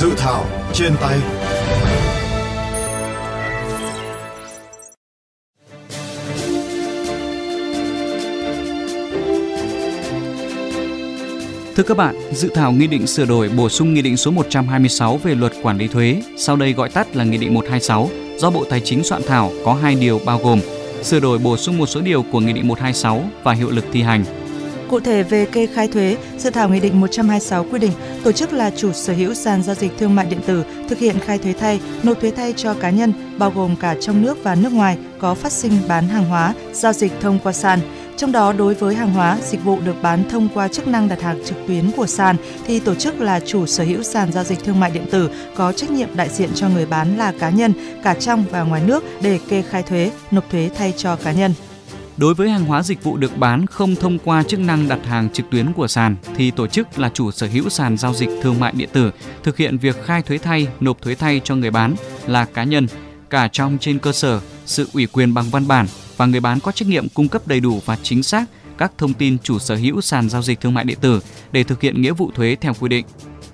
Dự thảo trên tay Thưa các bạn, dự thảo nghị định sửa đổi bổ sung nghị định số 126 về luật quản lý thuế, sau đây gọi tắt là nghị định 126, do Bộ Tài chính soạn thảo có hai điều bao gồm sửa đổi bổ sung một số điều của nghị định 126 và hiệu lực thi hành. Cụ thể về kê khai thuế, dự thảo nghị định 126 quy định tổ chức là chủ sở hữu sàn giao dịch thương mại điện tử thực hiện khai thuế thay, nộp thuế thay cho cá nhân bao gồm cả trong nước và nước ngoài có phát sinh bán hàng hóa, giao dịch thông qua sàn trong đó đối với hàng hóa, dịch vụ được bán thông qua chức năng đặt hàng trực tuyến của sàn thì tổ chức là chủ sở hữu sàn giao dịch thương mại điện tử có trách nhiệm đại diện cho người bán là cá nhân cả trong và ngoài nước để kê khai thuế, nộp thuế thay cho cá nhân. Đối với hàng hóa dịch vụ được bán không thông qua chức năng đặt hàng trực tuyến của sàn thì tổ chức là chủ sở hữu sàn giao dịch thương mại điện tử thực hiện việc khai thuế thay, nộp thuế thay cho người bán là cá nhân cả trong trên cơ sở sự ủy quyền bằng văn bản và người bán có trách nhiệm cung cấp đầy đủ và chính xác các thông tin chủ sở hữu sàn giao dịch thương mại điện tử để thực hiện nghĩa vụ thuế theo quy định.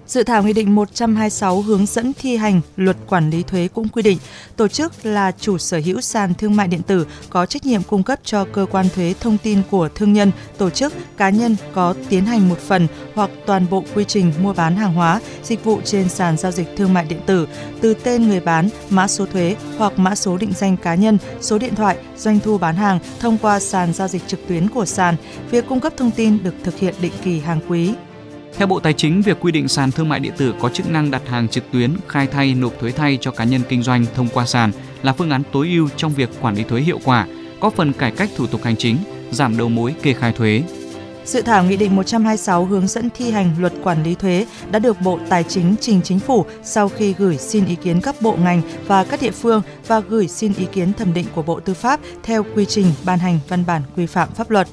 Dự thảo Nghị định 126 hướng dẫn thi hành luật quản lý thuế cũng quy định tổ chức là chủ sở hữu sàn thương mại điện tử có trách nhiệm cung cấp cho cơ quan thuế thông tin của thương nhân, tổ chức, cá nhân có tiến hành một phần hoặc toàn bộ quy trình mua bán hàng hóa, dịch vụ trên sàn giao dịch thương mại điện tử từ tên người bán, mã số thuế hoặc mã số định danh cá nhân, số điện thoại, doanh thu bán hàng thông qua sàn giao dịch trực tuyến của sàn. Việc cung cấp thông tin được thực hiện định kỳ hàng quý. Theo Bộ Tài chính, việc quy định sàn thương mại điện tử có chức năng đặt hàng trực tuyến, khai thay, nộp thuế thay cho cá nhân kinh doanh thông qua sàn là phương án tối ưu trong việc quản lý thuế hiệu quả, có phần cải cách thủ tục hành chính, giảm đầu mối kê khai thuế. Dự thảo Nghị định 126 hướng dẫn thi hành luật quản lý thuế đã được Bộ Tài chính trình chính phủ sau khi gửi xin ý kiến các bộ ngành và các địa phương và gửi xin ý kiến thẩm định của Bộ Tư pháp theo quy trình ban hành văn bản quy phạm pháp luật.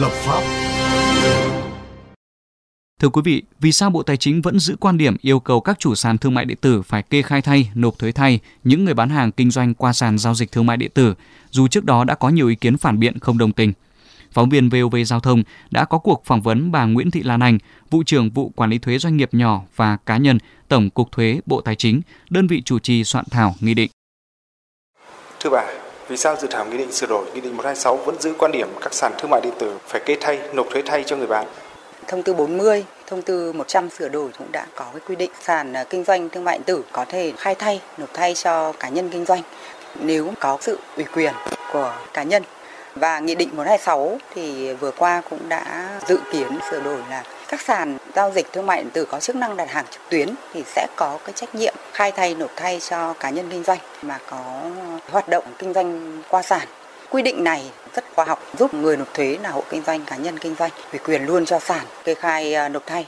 Lập pháp. Thưa quý vị, vì sao Bộ Tài chính vẫn giữ quan điểm yêu cầu các chủ sàn thương mại điện tử phải kê khai thay, nộp thuế thay những người bán hàng kinh doanh qua sàn giao dịch thương mại điện tử, dù trước đó đã có nhiều ý kiến phản biện không đồng tình? Phóng viên VOV Giao thông đã có cuộc phỏng vấn bà Nguyễn Thị Lan Anh, vụ trưởng vụ quản lý thuế doanh nghiệp nhỏ và cá nhân, Tổng cục Thuế Bộ Tài chính, đơn vị chủ trì soạn thảo nghị định. Thưa bà, vì sao dự thảo nghị định sửa đổi nghị định 126 vẫn giữ quan điểm các sàn thương mại điện tử phải kê thay, nộp thuế thay cho người bán? Thông tư 40, thông tư 100 sửa đổi cũng đã có cái quy định sàn à, kinh doanh thương mại điện tử có thể khai thay, nộp thay cho cá nhân kinh doanh nếu có sự ủy quyền của cá nhân. Và nghị định 126 thì vừa qua cũng đã dự kiến sửa đổi là các sàn giao dịch thương mại điện tử có chức năng đặt hàng trực tuyến thì sẽ có cái trách nhiệm khai thay nộp thay cho cá nhân kinh doanh mà có hoạt động kinh doanh qua sàn. Quy định này rất khoa học, giúp người nộp thuế là hộ kinh doanh, cá nhân kinh doanh ủy quyền luôn cho sàn kê khai à, nộp thay.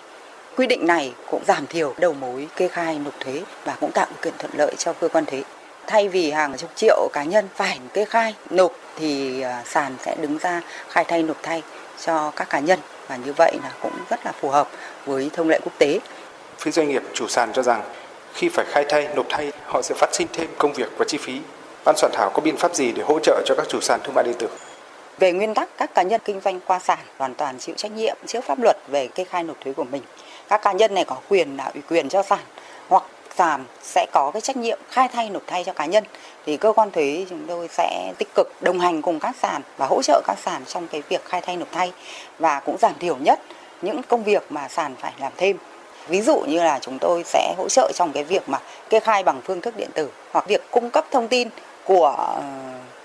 Quy định này cũng giảm thiểu đầu mối kê khai nộp thuế và cũng tạo điều kiện thuận lợi cho cơ quan thuế. Thay vì hàng chục triệu cá nhân phải kê khai, nộp thì à, sàn sẽ đứng ra khai thay nộp thay cho các cá nhân và như vậy là cũng rất là phù hợp với thông lệ quốc tế. Phía doanh nghiệp chủ sàn cho rằng khi phải khai thay, nộp thay, họ sẽ phát sinh thêm công việc và chi phí. Ban soạn thảo có biện pháp gì để hỗ trợ cho các chủ sàn thương mại điện tử? Về nguyên tắc, các cá nhân kinh doanh qua sàn hoàn toàn chịu trách nhiệm trước pháp luật về kê khai nộp thuế của mình. Các cá nhân này có quyền là ủy quyền cho sàn hoặc giảm sẽ có cái trách nhiệm khai thay nộp thay cho cá nhân. Thì cơ quan thuế chúng tôi sẽ tích cực đồng hành cùng các sàn và hỗ trợ các sàn trong cái việc khai thay nộp thay và cũng giảm thiểu nhất những công việc mà sàn phải làm thêm. Ví dụ như là chúng tôi sẽ hỗ trợ trong cái việc mà kê khai bằng phương thức điện tử hoặc việc cung cấp thông tin của ờ,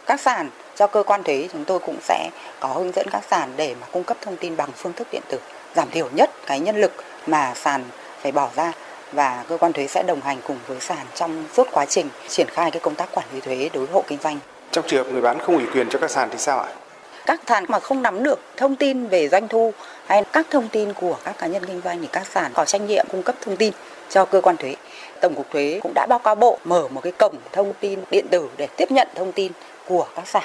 các sàn cho cơ quan thuế, chúng tôi cũng sẽ có hướng dẫn các sàn để mà cung cấp thông tin bằng phương thức điện tử, giảm thiểu nhất cái nhân lực mà sàn phải bỏ ra và cơ quan thuế sẽ đồng hành cùng với sàn trong suốt quá trình triển khai cái công tác quản lý thuế đối với hộ kinh doanh. Trong trường hợp người bán không ủy quyền cho các sàn thì sao ạ? Các sàn mà không nắm được thông tin về doanh thu hay các thông tin của các cá nhân kinh doanh thì các sàn có trách nhiệm cung cấp thông tin cho cơ quan thuế. Tổng cục thuế cũng đã báo cáo bộ mở một cái cổng thông tin điện tử để tiếp nhận thông tin của các sàn.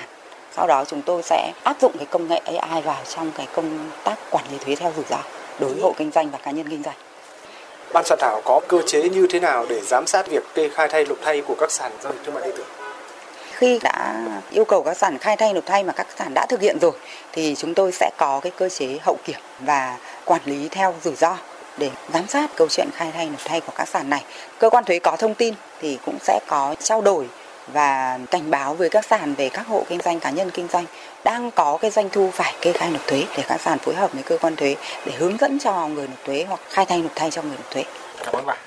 Sau đó chúng tôi sẽ áp dụng cái công nghệ AI vào trong cái công tác quản lý thuế theo rủi ro đối với hộ kinh doanh và cá nhân kinh doanh ban soạn thảo có cơ chế như thế nào để giám sát việc kê khai thay nộp thay của các sàn giao dịch thương mại điện tử? Khi đã yêu cầu các sàn khai thay nộp thay mà các sàn đã thực hiện rồi, thì chúng tôi sẽ có cái cơ chế hậu kiểm và quản lý theo rủi ro để giám sát câu chuyện khai thay nộp thay của các sàn này. Cơ quan thuế có thông tin thì cũng sẽ có trao đổi và cảnh báo với các sàn về các hộ kinh doanh, cá nhân kinh doanh đang có cái doanh thu phải kê khai nộp thuế để các sàn phối hợp với cơ quan thuế để hướng dẫn cho người nộp thuế hoặc khai thay nộp thay cho người nộp thuế. Cảm ơn bạn.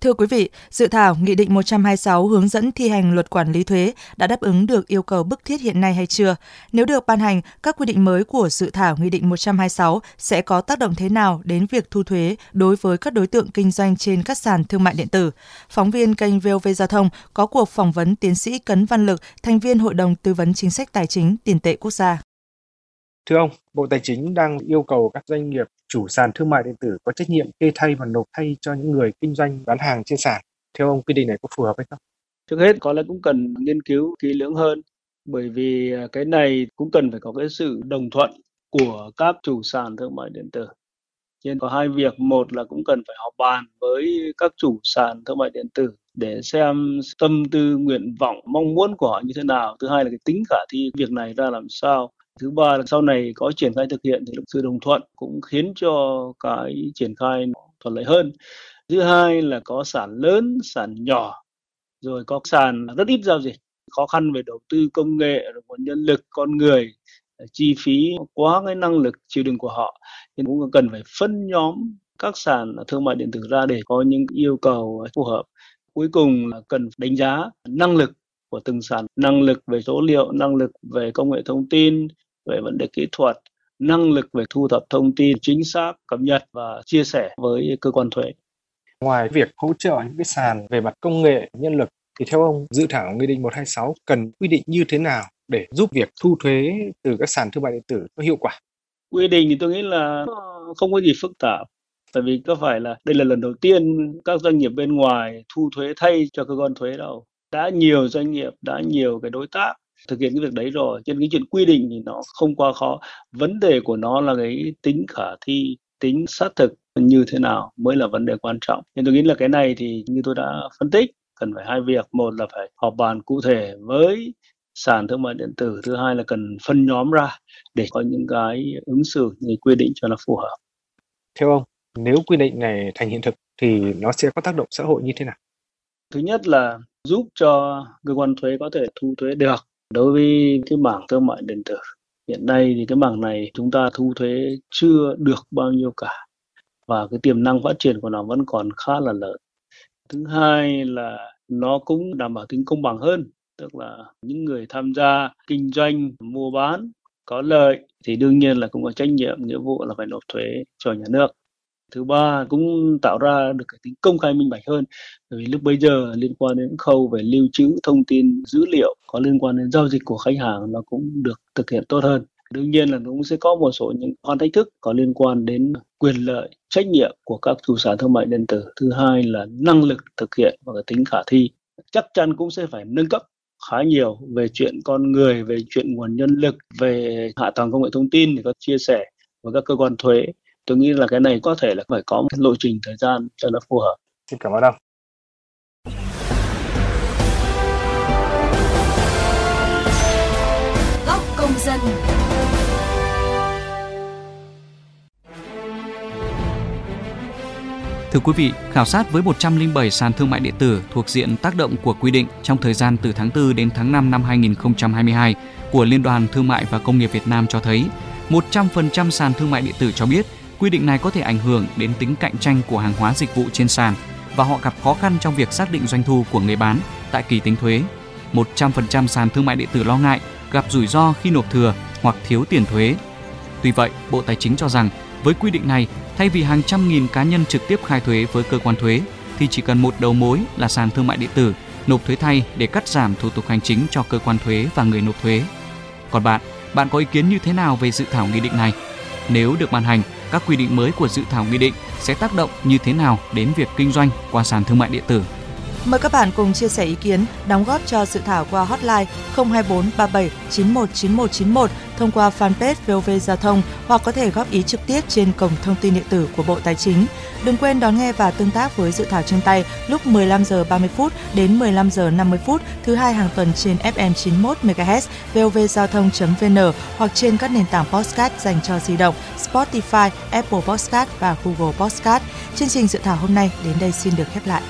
Thưa quý vị, dự thảo Nghị định 126 hướng dẫn thi hành luật quản lý thuế đã đáp ứng được yêu cầu bức thiết hiện nay hay chưa? Nếu được ban hành, các quy định mới của dự thảo Nghị định 126 sẽ có tác động thế nào đến việc thu thuế đối với các đối tượng kinh doanh trên các sàn thương mại điện tử? Phóng viên kênh VOV Giao thông có cuộc phỏng vấn tiến sĩ Cấn Văn Lực, thành viên Hội đồng Tư vấn Chính sách Tài chính Tiền tệ Quốc gia. Thưa ông, Bộ Tài chính đang yêu cầu các doanh nghiệp chủ sàn thương mại điện tử có trách nhiệm kê thay và nộp thay cho những người kinh doanh bán hàng trên sàn. Theo ông, quy định này có phù hợp hay không? Trước hết có lẽ cũng cần nghiên cứu kỹ lưỡng hơn bởi vì à, cái này cũng cần phải có cái sự đồng thuận của các chủ sàn thương mại điện tử. Nên có hai việc, một là cũng cần phải họp bàn với các chủ sàn thương mại điện tử để xem tâm tư, nguyện vọng, mong muốn của họ như thế nào. Thứ hai là cái tính khả thi việc này ra làm sao thứ ba là sau này có triển khai thực hiện thì sự đồng thuận cũng khiến cho cái triển khai thuận lợi hơn. Thứ hai là có sản lớn, sản nhỏ, rồi có sàn rất ít giao dịch. Khó khăn về đầu tư công nghệ nguồn nhân lực, con người, chi phí quá cái năng lực chịu đựng của họ. Nên cũng cần phải phân nhóm các sàn thương mại điện tử ra để có những yêu cầu phù hợp. Cuối cùng là cần đánh giá năng lực của từng sàn, năng lực về số liệu, năng lực về công nghệ thông tin về vấn đề kỹ thuật năng lực về thu thập thông tin chính xác cập nhật và chia sẻ với cơ quan thuế. Ngoài việc hỗ trợ những cái sàn về mặt công nghệ nhân lực thì theo ông dự thảo nghị định 126 cần quy định như thế nào để giúp việc thu thuế từ các sàn thương mại điện tử có hiệu quả? Quy định thì tôi nghĩ là không có gì phức tạp tại vì có phải là đây là lần đầu tiên các doanh nghiệp bên ngoài thu thuế thay cho cơ quan thuế đâu. Đã nhiều doanh nghiệp đã nhiều cái đối tác thực hiện cái việc đấy rồi. Nên cái chuyện quy định thì nó không quá khó. Vấn đề của nó là cái tính khả thi tính xác thực như thế nào mới là vấn đề quan trọng. Nên tôi nghĩ là cái này thì như tôi đã phân tích cần phải hai việc. Một là phải họp bàn cụ thể với sàn thương mại điện tử thứ hai là cần phân nhóm ra để có những cái ứng xử những quy định cho nó phù hợp. Theo ông nếu quy định này thành hiện thực thì nó sẽ có tác động xã hội như thế nào? Thứ nhất là giúp cho cơ quan thuế có thể thu thuế được đối với cái bảng thương mại điện tử, hiện nay thì cái bảng này chúng ta thu thuế chưa được bao nhiêu cả và cái tiềm năng phát triển của nó vẫn còn khá là lớn. Thứ hai là nó cũng đảm bảo tính công bằng hơn, tức là những người tham gia kinh doanh, mua bán có lợi thì đương nhiên là cũng có trách nhiệm, nghĩa vụ là phải nộp thuế cho nhà nước thứ ba cũng tạo ra được cái tính công khai minh bạch hơn, bởi vì lúc bây giờ liên quan đến khâu về lưu trữ thông tin dữ liệu có liên quan đến giao dịch của khách hàng nó cũng được thực hiện tốt hơn. Đương nhiên là nó cũng sẽ có một số những con thách thức có liên quan đến quyền lợi, trách nhiệm của các chủ sản thương mại điện tử. Thứ hai là năng lực thực hiện và cái tính khả thi. Chắc chắn cũng sẽ phải nâng cấp khá nhiều về chuyện con người, về chuyện nguồn nhân lực, về hạ tầng công nghệ thông tin thì có chia sẻ với các cơ quan thuế tôi nghĩ là cái này có thể là phải có một lộ trình thời gian cho nó phù hợp. Xin cảm ơn ông. Góc công dân. Thưa quý vị, khảo sát với 107 sàn thương mại điện tử thuộc diện tác động của quy định trong thời gian từ tháng 4 đến tháng 5 năm 2022 của Liên đoàn Thương mại và Công nghiệp Việt Nam cho thấy 100% sàn thương mại điện tử cho biết Quy định này có thể ảnh hưởng đến tính cạnh tranh của hàng hóa dịch vụ trên sàn và họ gặp khó khăn trong việc xác định doanh thu của người bán tại kỳ tính thuế. 100% sàn thương mại điện tử lo ngại gặp rủi ro khi nộp thừa hoặc thiếu tiền thuế. Tuy vậy, Bộ Tài chính cho rằng với quy định này, thay vì hàng trăm nghìn cá nhân trực tiếp khai thuế với cơ quan thuế thì chỉ cần một đầu mối là sàn thương mại điện tử nộp thuế thay để cắt giảm thủ tục hành chính cho cơ quan thuế và người nộp thuế. Còn bạn, bạn có ý kiến như thế nào về dự thảo nghị định này? Nếu được ban hành, các quy định mới của dự thảo nghị định sẽ tác động như thế nào đến việc kinh doanh qua sàn thương mại điện tử. Mời các bạn cùng chia sẻ ý kiến, đóng góp cho dự thảo qua hotline 024 37 91 9191 thông qua fanpage VOV Giao thông hoặc có thể góp ý trực tiếp trên cổng thông tin điện tử của Bộ Tài chính. Đừng quên đón nghe và tương tác với dự thảo trên tay lúc 15 giờ 30 phút đến 15 giờ 50 phút thứ hai hàng tuần trên FM 91 MHz vovgiao thông.vn hoặc trên các nền tảng podcast dành cho di động Spotify, Apple Podcast và Google Podcast. Chương trình dự thảo hôm nay đến đây xin được khép lại.